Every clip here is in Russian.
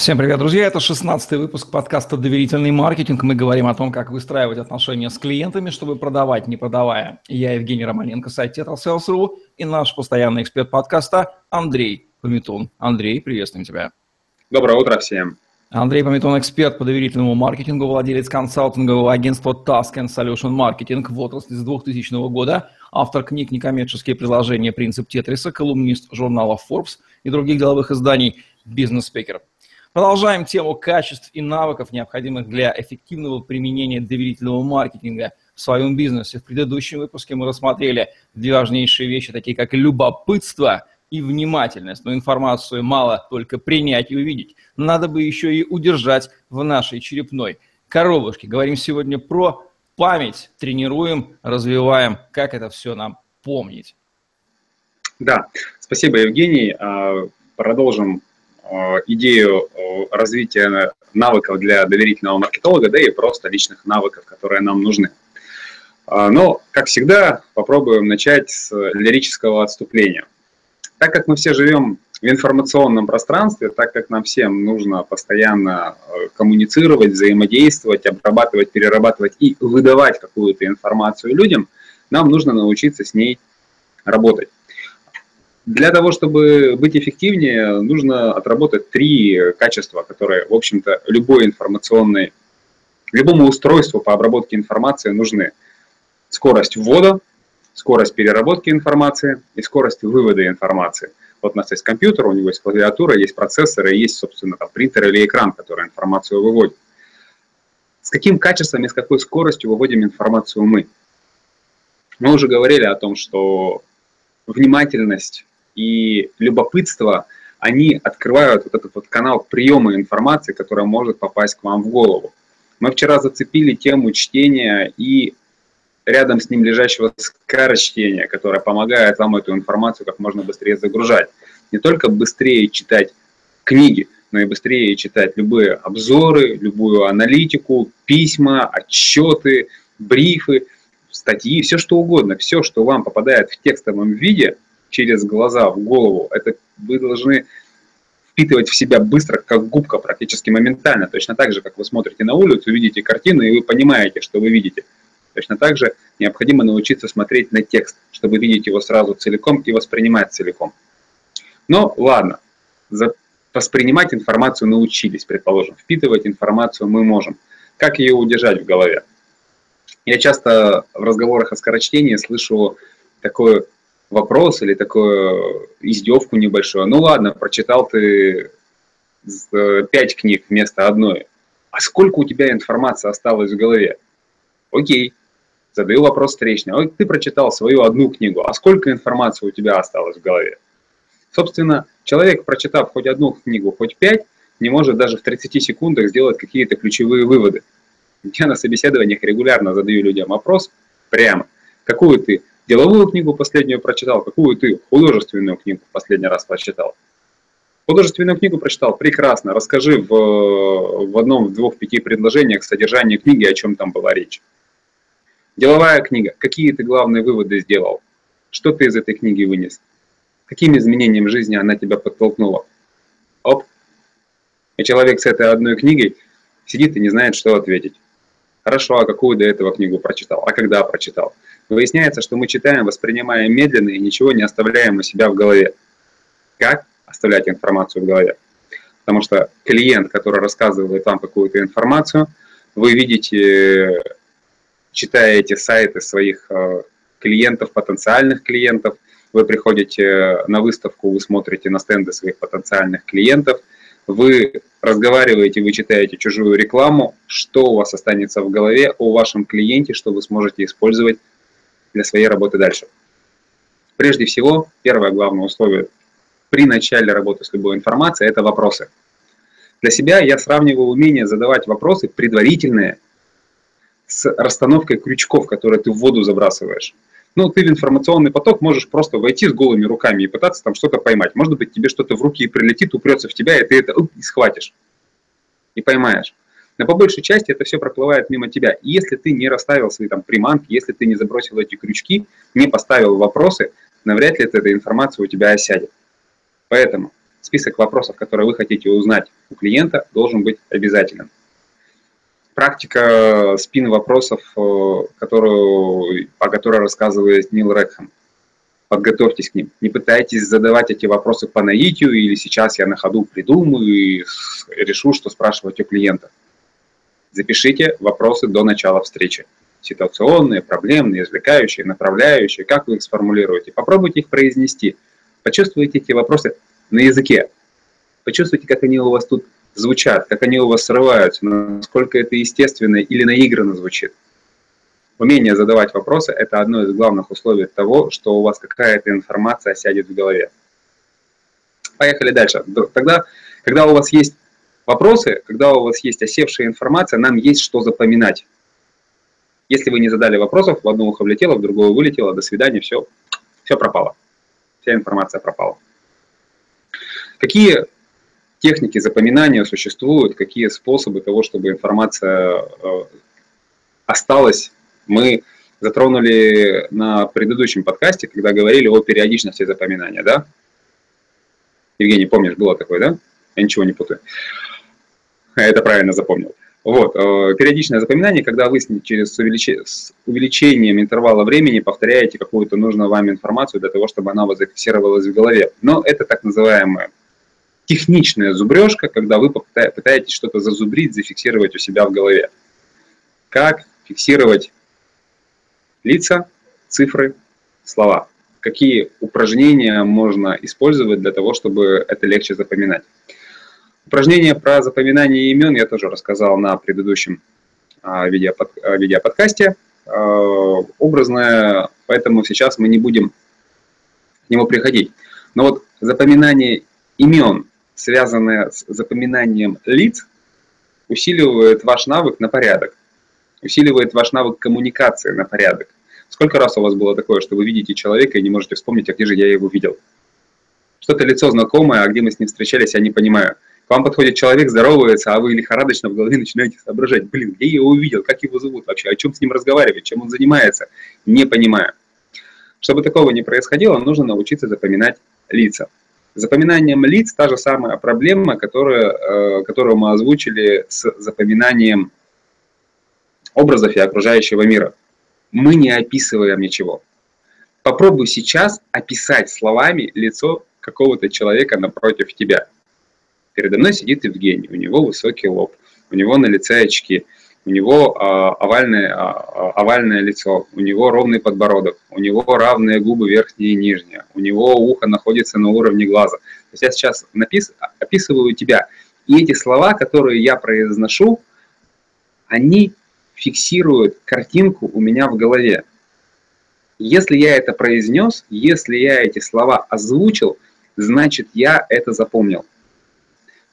Всем привет, друзья! Это 16 выпуск подкаста «Доверительный маркетинг». Мы говорим о том, как выстраивать отношения с клиентами, чтобы продавать, не продавая. Я Евгений Романенко, сайт TetraSales.ru и наш постоянный эксперт подкаста Андрей Пометун. Андрей, приветствуем тебя. Доброе утро всем. Андрей Пометун, эксперт по доверительному маркетингу, владелец консалтингового агентства Task and Solution Marketing в отрасли с 2000 года, автор книг «Некоммерческие приложения. Принцип Тетриса», колумнист журнала Forbes и других деловых изданий, бизнес-спикер. Продолжаем тему качеств и навыков, необходимых для эффективного применения доверительного маркетинга в своем бизнесе. В предыдущем выпуске мы рассмотрели две важнейшие вещи, такие как любопытство и внимательность. Но информацию мало только принять и увидеть. Надо бы еще и удержать в нашей черепной коробушке. Говорим сегодня про память. Тренируем, развиваем, как это все нам помнить. Да, спасибо, Евгений. А, продолжим идею э, развития навыков для доверительного маркетолога, да и просто личных навыков, которые нам нужны. А, но, как всегда, попробуем начать с лирического отступления. Так как мы все живем в информационном пространстве, так как нам всем нужно постоянно э, коммуницировать, взаимодействовать, обрабатывать, перерабатывать и выдавать какую-то информацию людям, нам нужно научиться с ней работать. Для того, чтобы быть эффективнее, нужно отработать три качества, которые, в общем-то, любой информационной, любому устройству по обработке информации нужны. Скорость ввода, скорость переработки информации и скорость вывода информации. Вот у нас есть компьютер, у него есть клавиатура, есть процессор и есть, собственно, там, принтер или экран, который информацию выводит. С каким качеством и с какой скоростью выводим информацию мы? Мы уже говорили о том, что внимательность и любопытство, они открывают вот этот вот канал приема информации, которая может попасть к вам в голову. Мы вчера зацепили тему чтения и рядом с ним лежащего скорочтения, которое помогает вам эту информацию как можно быстрее загружать. Не только быстрее читать книги, но и быстрее читать любые обзоры, любую аналитику, письма, отчеты, брифы, статьи, все что угодно, все, что вам попадает в текстовом виде – через глаза в голову. Это вы должны впитывать в себя быстро, как губка, практически моментально. Точно так же, как вы смотрите на улицу, видите картину, и вы понимаете, что вы видите. Точно так же необходимо научиться смотреть на текст, чтобы видеть его сразу целиком и воспринимать целиком. Но ладно, за воспринимать информацию научились, предположим. Впитывать информацию мы можем. Как ее удержать в голове? Я часто в разговорах о скорочтении слышу такое вопрос или такую издевку небольшую. Ну ладно, прочитал ты э, пять книг вместо одной. А сколько у тебя информации осталось в голове? Окей, задаю вопрос встречный. Ой, ты прочитал свою одну книгу, а сколько информации у тебя осталось в голове? Собственно, человек, прочитав хоть одну книгу, хоть пять, не может даже в 30 секундах сделать какие-то ключевые выводы. Я на собеседованиях регулярно задаю людям вопрос прямо. Какую ты деловую книгу последнюю прочитал, какую ты художественную книгу последний раз прочитал. Художественную книгу прочитал, прекрасно. Расскажи в, в одном, в двух, пяти предложениях содержание книги, о чем там была речь. Деловая книга. Какие ты главные выводы сделал? Что ты из этой книги вынес? Каким изменением жизни она тебя подтолкнула? Оп. И человек с этой одной книгой сидит и не знает, что ответить. Хорошо, а какую до этого книгу прочитал? А когда прочитал? Выясняется, что мы читаем, воспринимаем медленно и ничего не оставляем у себя в голове. Как оставлять информацию в голове? Потому что клиент, который рассказывает вам какую-то информацию, вы видите, читая эти сайты своих э, клиентов, потенциальных клиентов, вы приходите на выставку, вы смотрите на стенды своих потенциальных клиентов, вы разговариваете, вы читаете чужую рекламу, что у вас останется в голове о вашем клиенте, что вы сможете использовать для своей работы дальше. Прежде всего, первое главное условие при начале работы с любой информацией – это вопросы. Для себя я сравниваю умение задавать вопросы предварительные с расстановкой крючков, которые ты в воду забрасываешь. Ну, ты в информационный поток можешь просто войти с голыми руками и пытаться там что-то поймать. Может быть, тебе что-то в руки прилетит, упрется в тебя, и ты это уп, и схватишь. И поймаешь. Но по большей части это все проплывает мимо тебя. И если ты не расставил свои там приманки, если ты не забросил эти крючки, не поставил вопросы, навряд ли эта информация у тебя осядет. Поэтому список вопросов, которые вы хотите узнать у клиента, должен быть обязательным. Практика спин вопросов, э, которую, о которой рассказывает Нил Рекхэм. Подготовьтесь к ним. Не пытайтесь задавать эти вопросы по наитию или сейчас я на ходу придумаю и решу, что спрашивать у клиента. Запишите вопросы до начала встречи. Ситуационные, проблемные, извлекающие, направляющие. Как вы их сформулируете? Попробуйте их произнести. Почувствуйте эти вопросы на языке. Почувствуйте, как они у вас тут звучат, как они у вас срываются, насколько это естественно или наигранно звучит. Умение задавать вопросы – это одно из главных условий того, что у вас какая-то информация сядет в голове. Поехали дальше. Тогда, когда у вас есть вопросы, когда у вас есть осевшая информация, нам есть что запоминать. Если вы не задали вопросов, в одно ухо влетело, в другое вылетело, до свидания, все, все пропало. Вся информация пропала. Какие техники запоминания существуют, какие способы того, чтобы информация э, осталась, мы затронули на предыдущем подкасте, когда говорили о периодичности запоминания, да? Евгений, помнишь, было такое, да? Я ничего не путаю. Я это правильно запомнил. Вот, э, периодичное запоминание, когда вы через увеличение, с увеличением интервала времени повторяете какую-то нужную вам информацию для того, чтобы она у вас зафиксировалась в голове. Но это так называемое техничная зубрежка, когда вы пытаетесь что-то зазубрить, зафиксировать у себя в голове. Как фиксировать лица, цифры, слова? Какие упражнения можно использовать для того, чтобы это легче запоминать? Упражнение про запоминание имен я тоже рассказал на предыдущем а, а, видеоподкасте. А, образное, поэтому сейчас мы не будем к нему приходить. Но вот запоминание имен связанное с запоминанием лиц, усиливает ваш навык на порядок, усиливает ваш навык коммуникации на порядок. Сколько раз у вас было такое, что вы видите человека и не можете вспомнить, а где же я его видел? Что-то лицо знакомое, а где мы с ним встречались, я не понимаю. Вам подходит человек, здоровается, а вы лихорадочно в голове начинаете соображать, блин, где я его увидел, как его зовут вообще, о чем с ним разговаривать, чем он занимается, не понимаю. Чтобы такого не происходило, нужно научиться запоминать лица запоминанием лиц та же самая проблема, которая, э, которую мы озвучили с запоминанием образов и окружающего мира. Мы не описываем ничего. Попробуй сейчас описать словами лицо какого-то человека напротив тебя. Передо мной сидит Евгений, у него высокий лоб, у него на лице очки – у него а, овальное, а, а, овальное лицо, у него ровный подбородок, у него равные губы верхние и нижние, у него ухо находится на уровне глаза. То есть я сейчас напис, описываю тебя. И эти слова, которые я произношу, они фиксируют картинку у меня в голове. Если я это произнес, если я эти слова озвучил, значит я это запомнил.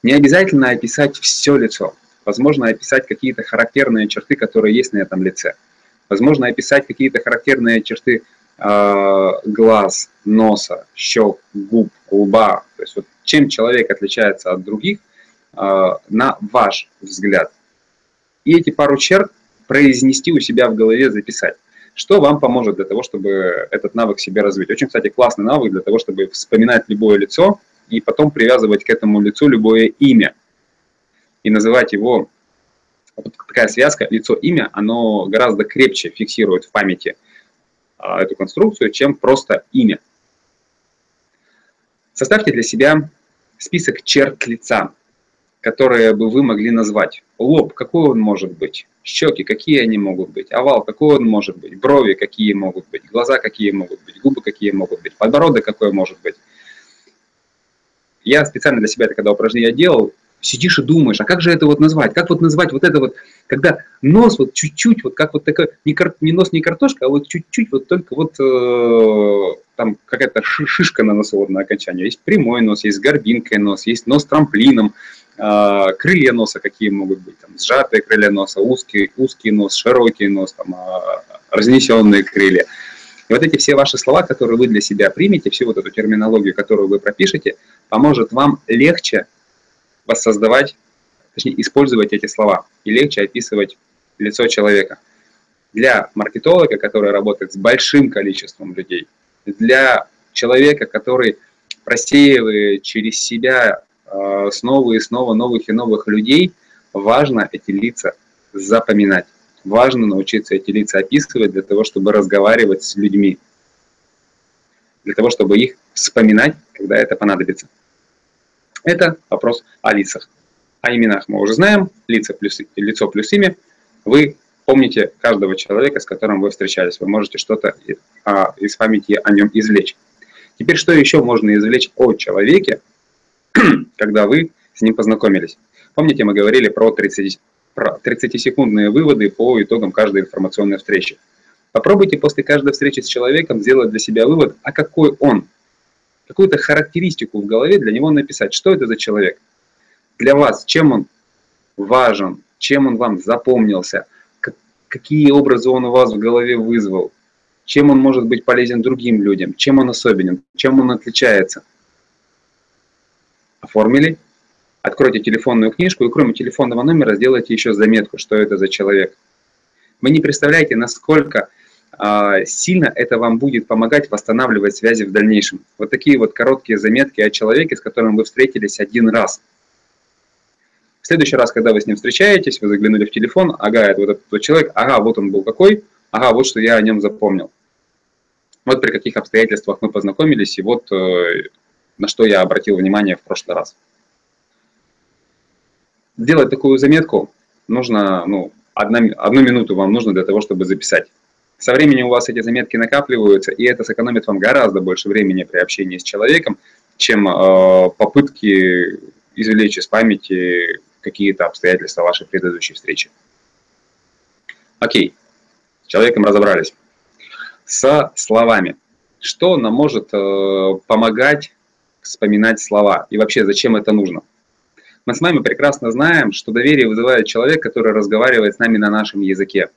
Не обязательно описать все лицо возможно описать какие-то характерные черты, которые есть на этом лице. Возможно описать какие-то характерные черты э, глаз, носа, щек, губ, лба. То есть вот чем человек отличается от других, э, на ваш взгляд. И эти пару черт произнести у себя в голове, записать. Что вам поможет для того, чтобы этот навык себе развить? Очень, кстати, классный навык для того, чтобы вспоминать любое лицо и потом привязывать к этому лицу любое имя и называть его, вот такая связка лицо-имя, оно гораздо крепче фиксирует в памяти а, эту конструкцию, чем просто имя. Составьте для себя список черт лица, которые бы вы могли назвать. Лоб, какой он может быть? Щеки, какие они могут быть? Овал, какой он может быть? Брови, какие могут быть? Глаза, какие могут быть? Губы, какие могут быть? Подбородок, какой может быть? Я специально для себя это когда упражнение делал, сидишь и думаешь, а как же это вот назвать? Как вот назвать вот это вот, когда нос вот чуть-чуть, вот как вот такой, не, кар, не нос, не картошка, а вот чуть-чуть, вот только вот э, там какая-то шишка на на окончании. Есть прямой нос, есть горбинкой нос, есть нос трамплином, э, крылья носа какие могут быть, там, сжатые крылья носа, узкий, узкий нос, широкий нос, там, э, разнесенные крылья. И вот эти все ваши слова, которые вы для себя примете, всю вот эту терминологию, которую вы пропишете, поможет вам легче воссоздавать, точнее, использовать эти слова и легче описывать лицо человека. Для маркетолога, который работает с большим количеством людей, для человека, который просеивая через себя э, снова и снова новых и новых людей, важно эти лица запоминать. Важно научиться эти лица описывать для того, чтобы разговаривать с людьми, для того, чтобы их вспоминать, когда это понадобится. Это вопрос о лицах. О именах мы уже знаем, лица плюс, лицо плюс имя. Вы помните каждого человека, с которым вы встречались. Вы можете что-то а, из памяти о нем извлечь. Теперь, что еще можно извлечь о человеке, когда вы с ним познакомились? Помните, мы говорили про 30, про 30-секундные выводы по итогам каждой информационной встречи. Попробуйте после каждой встречи с человеком сделать для себя вывод, а какой он. Какую-то характеристику в голове для него написать. Что это за человек? Для вас, чем он важен, чем он вам запомнился, какие образы он у вас в голове вызвал, чем он может быть полезен другим людям, чем он особенен, чем он отличается. Оформили? Откройте телефонную книжку и кроме телефонного номера сделайте еще заметку, что это за человек. Вы не представляете, насколько сильно это вам будет помогать восстанавливать связи в дальнейшем. Вот такие вот короткие заметки о человеке, с которым вы встретились один раз. В следующий раз, когда вы с ним встречаетесь, вы заглянули в телефон, ага, это вот этот человек, ага, вот он был какой, ага, вот что я о нем запомнил. Вот при каких обстоятельствах мы познакомились, и вот э, на что я обратил внимание в прошлый раз. Сделать такую заметку нужно, ну, одна, одну минуту вам нужно для того, чтобы записать. Со временем у вас эти заметки накапливаются, и это сэкономит вам гораздо больше времени при общении с человеком, чем э, попытки извлечь из памяти какие-то обстоятельства вашей предыдущей встречи. Окей, с человеком разобрались со словами. Что нам может э, помогать вспоминать слова? И вообще, зачем это нужно? Мы с вами прекрасно знаем, что доверие вызывает человек, который разговаривает с нами на нашем языке,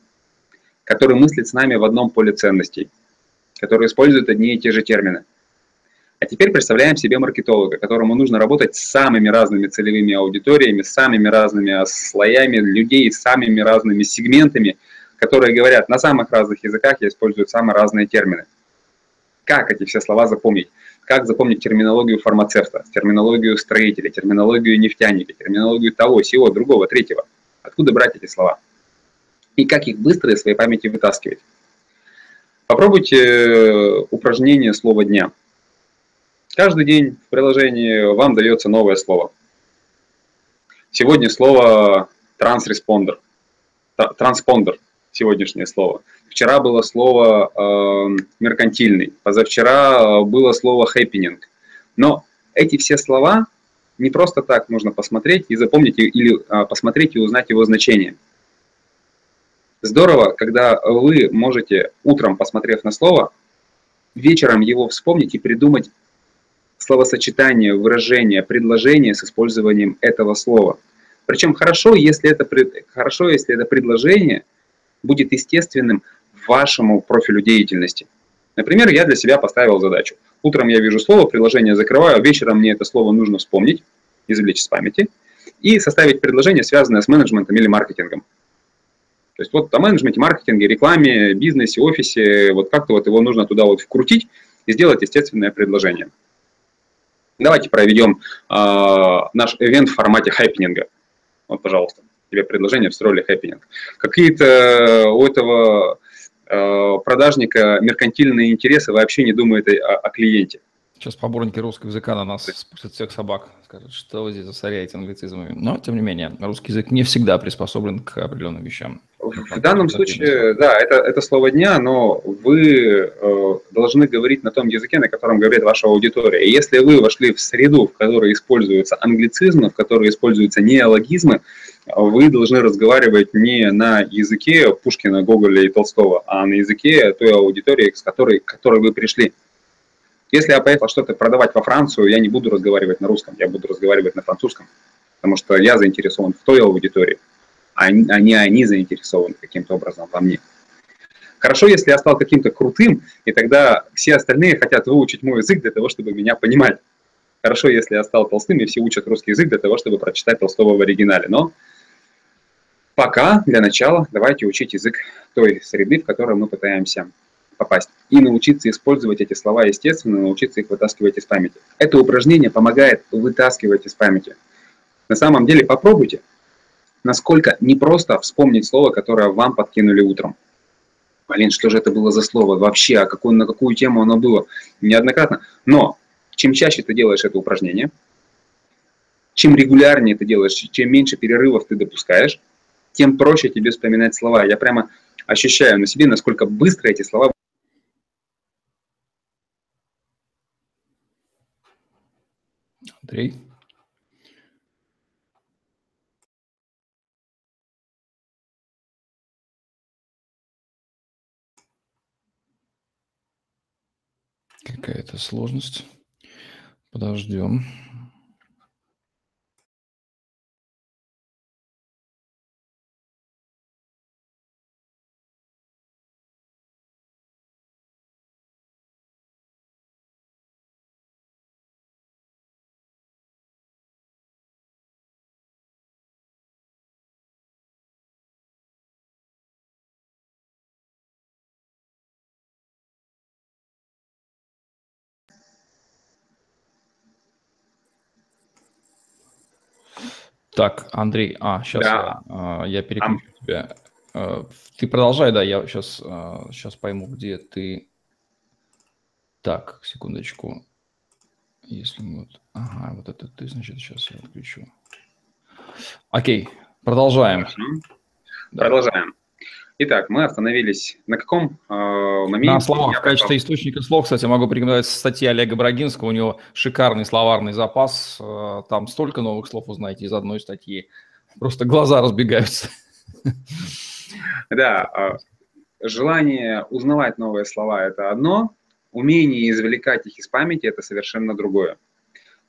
который мыслит с нами в одном поле ценностей, который использует одни и те же термины. А теперь представляем себе маркетолога, которому нужно работать с самыми разными целевыми аудиториями, с самыми разными слоями людей, с самыми разными сегментами – которые говорят на самых разных языках и используют самые разные термины. Как эти все слова запомнить? Как запомнить терминологию фармацевта, терминологию строителя, терминологию нефтяника, терминологию того, сего, другого, третьего? Откуда брать эти слова? И как их быстро из своей памяти вытаскивать? Попробуйте э, упражнение слова дня. Каждый день в приложении вам дается новое слово. Сегодня слово транспондер. Транспондер сегодняшнее слово. Вчера было слово э, меркантильный, позавчера было слово хэппенинг. Но эти все слова не просто так нужно посмотреть и запомнить, или э, посмотреть и узнать его значение. Здорово, когда вы можете утром, посмотрев на слово, вечером его вспомнить и придумать словосочетание, выражение, предложение с использованием этого слова. Причем хорошо, если это, хорошо, если это предложение – будет естественным вашему профилю деятельности. Например, я для себя поставил задачу. Утром я вижу слово, приложение закрываю, вечером мне это слово нужно вспомнить, извлечь из памяти и составить предложение, связанное с менеджментом или маркетингом. То есть вот о менеджменте, маркетинге, рекламе, бизнесе, офисе, вот как-то вот его нужно туда вот вкрутить и сделать естественное предложение. Давайте проведем э, наш ивент в формате хэппенинга. Вот, пожалуйста тебе предложение встроили хэппенинг. Какие-то у этого э, продажника меркантильные интересы вообще не думает о, о клиенте. Сейчас поборники русского языка на нас спустят всех собак, скажут, что вы здесь засоряете англицизмами. Но, тем не менее, русский язык не всегда приспособлен к определенным вещам. В данном случае, да, это, это слово дня, но вы э, должны говорить на том языке, на котором говорит ваша аудитория. И если вы вошли в среду, в которой используются англицизмы, в которой используются неологизмы, вы должны разговаривать не на языке Пушкина, Гоголя и Толстого, а на языке той аудитории, с которой, к которой вы пришли. Если я поехал что-то продавать во Францию, я не буду разговаривать на русском, я буду разговаривать на французском, потому что я заинтересован в той аудитории, а не они заинтересованы каким-то образом во мне. Хорошо, если я стал каким-то крутым, и тогда все остальные хотят выучить мой язык для того, чтобы меня понимать. Хорошо, если я стал толстым, и все учат русский язык для того, чтобы прочитать Толстого в оригинале. Но Пока, для начала, давайте учить язык той среды, в которую мы пытаемся попасть. и научиться использовать эти слова естественно, научиться их вытаскивать из памяти. Это упражнение помогает вытаскивать из памяти. На самом деле попробуйте, насколько непросто вспомнить слово, которое вам подкинули утром. Блин, что же это было за слово вообще, а какую, на какую тему оно было? Неоднократно. Но чем чаще ты делаешь это упражнение, чем регулярнее ты делаешь, чем меньше перерывов ты допускаешь, тем проще тебе вспоминать слова. Я прямо ощущаю на себе, насколько быстро эти слова Андрей? Какая-то сложность. Подождем. Так, Андрей, а, сейчас да. я, я переключу а... тебя. Ты продолжай, да, я сейчас, сейчас пойму, где ты. Так, секундочку. Если вот, ага, вот это ты, значит, сейчас я отключу. Окей, продолжаем. Да. Продолжаем. Итак, мы остановились на каком э, моменте? На словах. В качестве источника слов, кстати, могу порекомендовать статьи Олега Брагинского. У него шикарный словарный запас. Э, там столько новых слов узнаете из одной статьи. Просто глаза разбегаются. Да, э, желание узнавать новые слова – это одно, умение извлекать их из памяти – это совершенно другое.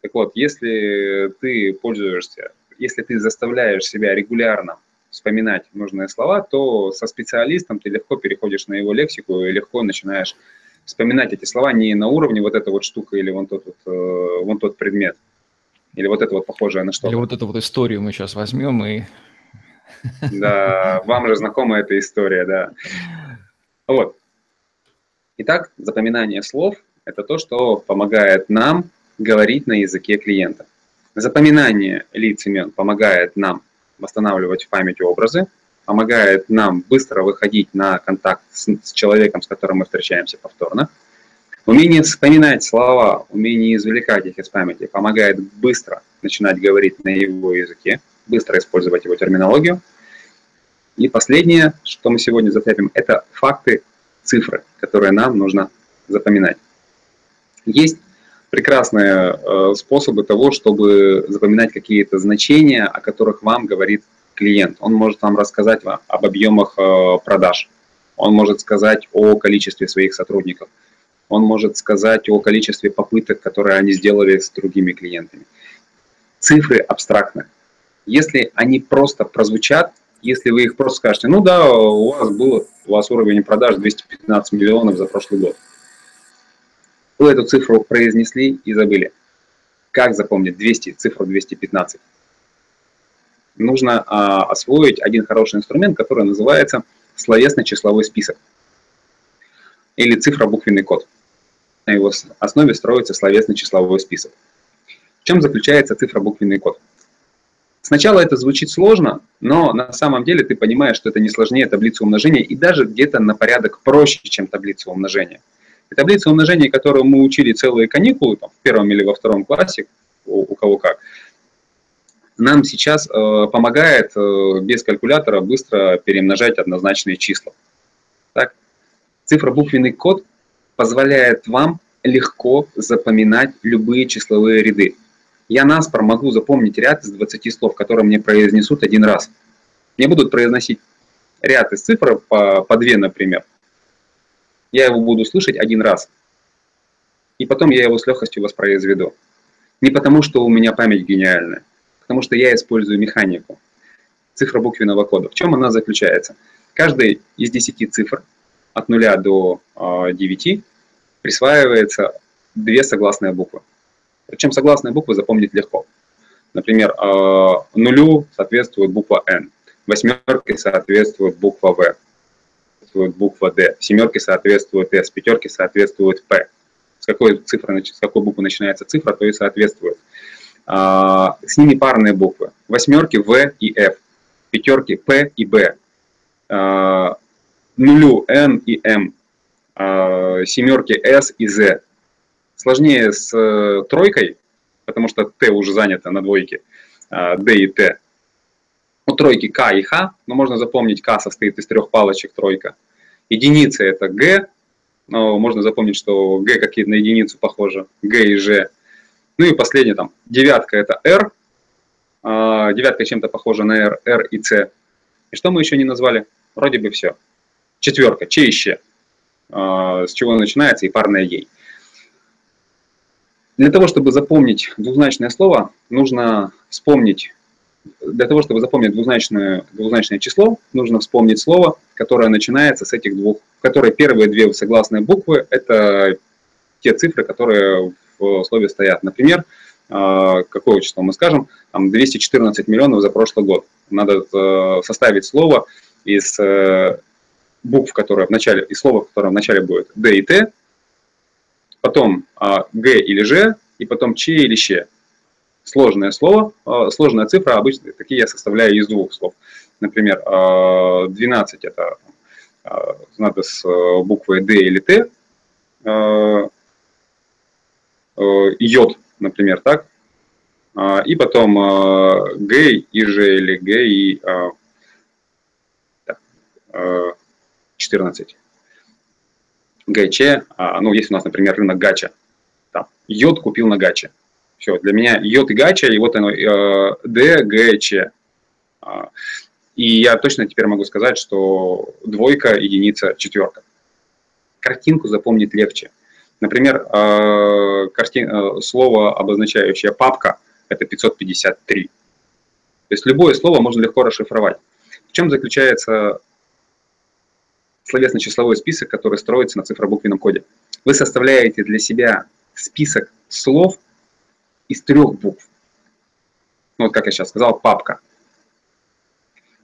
Так вот, если ты пользуешься, если ты заставляешь себя регулярно вспоминать нужные слова, то со специалистом ты легко переходишь на его лексику и легко начинаешь вспоминать эти слова не на уровне вот эта вот штука или вон тот, вот, э, вон тот предмет, или вот это вот похожее на что-то. Или вот эту вот историю мы сейчас возьмем и... Да, вам же знакома эта история, да. Вот. Итак, запоминание слов – это то, что помогает нам говорить на языке клиента. Запоминание лиц имен помогает нам восстанавливать в памяти образы, помогает нам быстро выходить на контакт с, с человеком, с которым мы встречаемся повторно. Умение вспоминать слова, умение извлекать их из памяти помогает быстро начинать говорить на его языке, быстро использовать его терминологию. И последнее, что мы сегодня зацепим, это факты, цифры, которые нам нужно запоминать. Есть прекрасные э, способы того, чтобы запоминать какие-то значения, о которых вам говорит клиент. Он может вам рассказать вам об объемах э, продаж, он может сказать о количестве своих сотрудников, он может сказать о количестве попыток, которые они сделали с другими клиентами. Цифры абстрактны. Если они просто прозвучат, если вы их просто скажете, ну да, у вас было, у вас уровень продаж 215 миллионов за прошлый год – вы эту цифру произнесли и забыли. Как запомнить 200, цифру 215? Нужно а, освоить один хороший инструмент, который называется словесно-числовой список или цифра-буквенный код. На его основе строится словесно-числовой список. В чем заключается цифра-буквенный код? Сначала это звучит сложно, но на самом деле ты понимаешь, что это не сложнее таблицы умножения и даже где-то на порядок проще, чем таблица умножения. И таблица умножения, которую мы учили целые каникулы, там, в первом или во втором классе, у, у кого как, нам сейчас э, помогает э, без калькулятора быстро перемножать однозначные числа. Так? Цифробуквенный код позволяет вам легко запоминать любые числовые ряды. Я наспор могу запомнить ряд из 20 слов, которые мне произнесут один раз. Мне будут произносить ряд из цифр по, по 2, например я его буду слышать один раз, и потом я его с легкостью воспроизведу. Не потому, что у меня память гениальная, потому что я использую механику цифра буквенного кода. В чем она заключается? Каждой из 10 цифр от 0 до 9 а, присваивается две согласные буквы. Причем согласные буквы запомнить легко. Например, а, нулю соответствует буква N, восьмерке соответствует буква В, соответствует буква D, семерки соответствует S, пятерки соответствует P. С какой цифры, с какой буквы начинается цифра, то и соответствует. А, с ними парные буквы. Восьмерки В и F, пятерки P и B, а, нулю N и M, а, семерки S и Z. Сложнее с э, тройкой, потому что Т уже занято на двойке, D и T. У тройки К и Х, но можно запомнить, К состоит из трех палочек тройка. Единица это Г, но можно запомнить, что Г как на единицу похоже, Г и Ж. Ну и последнее там, девятка это R, а, девятка чем-то похожа на R, R и C. И что мы еще не назвали? Вроде бы все. Четверка, Ч еще, а, с чего начинается и парная ей. Для того, чтобы запомнить двузначное слово, нужно вспомнить для того, чтобы запомнить двузначное, двузначное число, нужно вспомнить слово, которое начинается с этих двух, в которой первые две согласные буквы – это те цифры, которые в слове стоят. Например, а, какое число мы скажем, там 214 миллионов за прошлый год. Надо э, составить слово из э, букв, которые в начале, из слова, которое в начале будет D и T, потом а, Г или Ж, и потом Ч или Щ сложное слово, а, сложная цифра, обычно такие я составляю из двух слов. Например, 12 а, это а, надо с буквой D или Т, йод, например, так, и потом Г и Ж или Г и 14. ГЧ, ну, есть у нас, например, рынок Гача. Там, йод купил на Гаче. Все, для меня йод и гача, и вот оно, э, Д, Г, Ч. А, и я точно теперь могу сказать, что двойка, единица, четверка. Картинку запомнить легче. Например, э, картин, э, слово, обозначающее папка, это 553. То есть любое слово можно легко расшифровать. В чем заключается словесно-числовой список, который строится на цифробуквенном коде? Вы составляете для себя список слов, из трех букв. Ну, вот как я сейчас сказал, папка.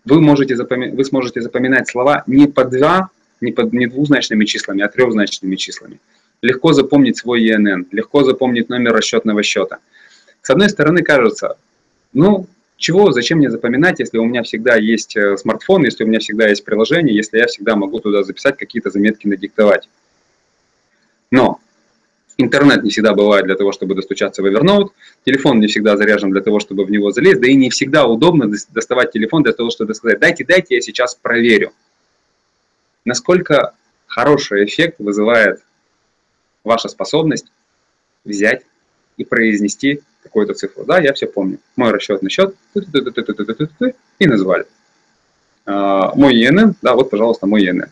Вы, можете запоми... вы сможете запоминать слова не по два, не, по... не двузначными числами, а трехзначными числами. Легко запомнить свой ЕНН, легко запомнить номер расчетного счета. С одной стороны, кажется, ну, чего, зачем мне запоминать, если у меня всегда есть э, смартфон, если у меня всегда есть приложение, если я всегда могу туда записать какие-то заметки, надиктовать. Но Интернет не всегда бывает для того, чтобы достучаться в Evernote, телефон не всегда заряжен для того, чтобы в него залезть, да и не всегда удобно доставать телефон для того, чтобы сказать, дайте, дайте, я сейчас проверю. Насколько хороший эффект вызывает ваша способность взять и произнести какую-то цифру. Да, я все помню. Мой расчетный счет и назвали. А, мой ЕНН, да, вот, пожалуйста, мой ЕНН.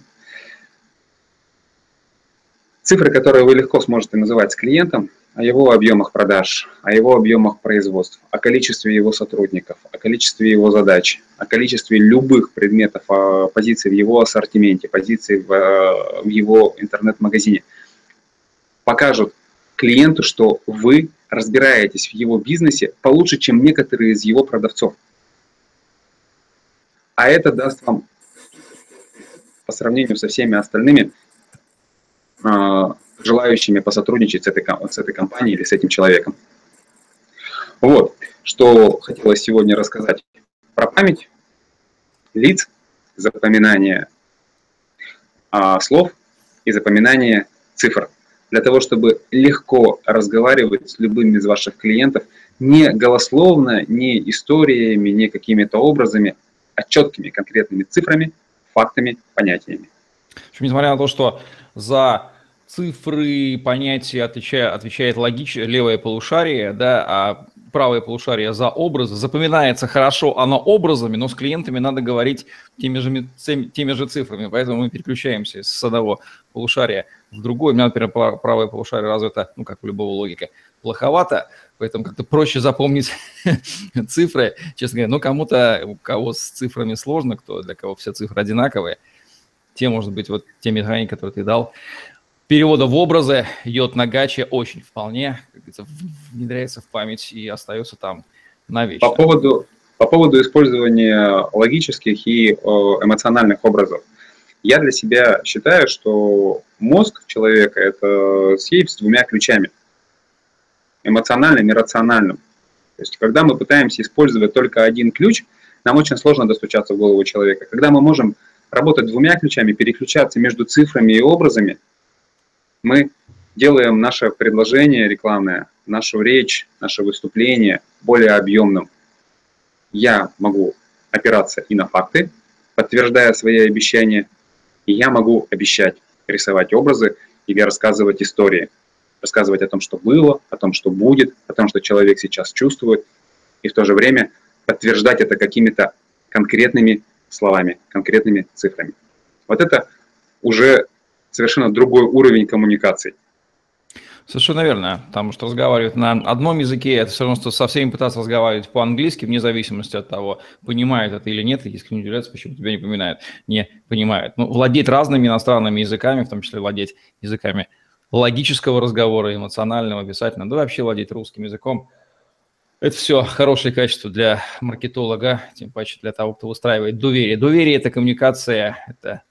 Цифры, которые вы легко сможете называть с клиентом, о его объемах продаж, о его объемах производств, о количестве его сотрудников, о количестве его задач, о количестве любых предметов, о позиции в его ассортименте, позиции в, э, в его интернет-магазине, покажут клиенту, что вы разбираетесь в его бизнесе получше, чем некоторые из его продавцов. А это даст вам по сравнению со всеми остальными а, желающими посотрудничать с этой, с этой компанией или с этим человеком. Вот, что хотелось сегодня рассказать про память лиц, запоминание а, слов и запоминание цифр. Для того, чтобы легко разговаривать с любым из ваших клиентов не голословно, не историями, не какими-то образами, а четкими конкретными цифрами, фактами, понятиями. В общем, несмотря на то, что за цифры, понятия отвечает, отвечает логично левое полушарие, да, а правое полушарие за образы. Запоминается хорошо оно образами, но с клиентами надо говорить теми же, теми же цифрами, поэтому мы переключаемся с одного полушария в другое. У меня, например, правое полушарие развито, ну, как у любого логика, плоховато, поэтому как-то проще запомнить цифры, честно говоря. Ну, кому-то, у кого с цифрами сложно, кто для кого все цифры одинаковые, те, может быть, вот те механики, которые ты дал, перевода в образы йод на гаче очень вполне внедряется в память и остается там навечно. По поводу, по поводу использования логических и эмоциональных образов. Я для себя считаю, что мозг человека – это сейф с двумя ключами – эмоциональным и рациональным. То есть, когда мы пытаемся использовать только один ключ, нам очень сложно достучаться в голову человека. Когда мы можем работать двумя ключами, переключаться между цифрами и образами, мы делаем наше предложение рекламное, нашу речь, наше выступление более объемным. Я могу опираться и на факты, подтверждая свои обещания, и я могу обещать рисовать образы или рассказывать истории, рассказывать о том, что было, о том, что будет, о том, что человек сейчас чувствует, и в то же время подтверждать это какими-то конкретными словами, конкретными цифрами. Вот это уже совершенно другой уровень коммуникаций. Совершенно верно, потому что разговаривать на одном языке, это все равно, что со всеми пытаться разговаривать по-английски, вне зависимости от того, понимают это или нет, если не удивляются, почему тебя не понимают, не понимают. Ну, владеть разными иностранными языками, в том числе владеть языками логического разговора, эмоционального, писательного, да вообще владеть русским языком, это все хорошее качество для маркетолога, тем паче для того, кто выстраивает доверие. Доверие – это коммуникация, это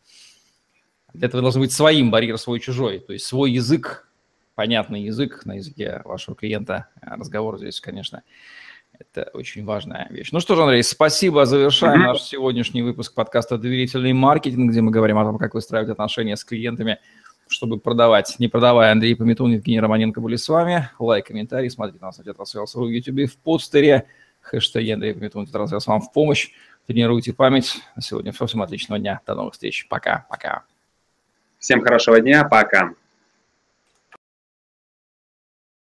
для этого должен быть своим барьер, свой чужой, то есть свой язык, понятный язык на языке вашего клиента. Разговор здесь, конечно, это очень важная вещь. Ну что ж, Андрей, спасибо. Завершаем наш сегодняшний выпуск подкаста «Доверительный маркетинг», где мы говорим о том, как выстраивать отношения с клиентами – чтобы продавать. Не продавая, Андрей Пометун, Евгений Романенко были с вами. Лайк, комментарий, смотрите нас на Тетрасселс в YouTube, в постере. Хэштег Андрей Пометун, Тетрасселс вам в помощь. Тренируйте память. На сегодня все. Всем отличного дня. До новых встреч. Пока. Всем хорошего дня. Пока.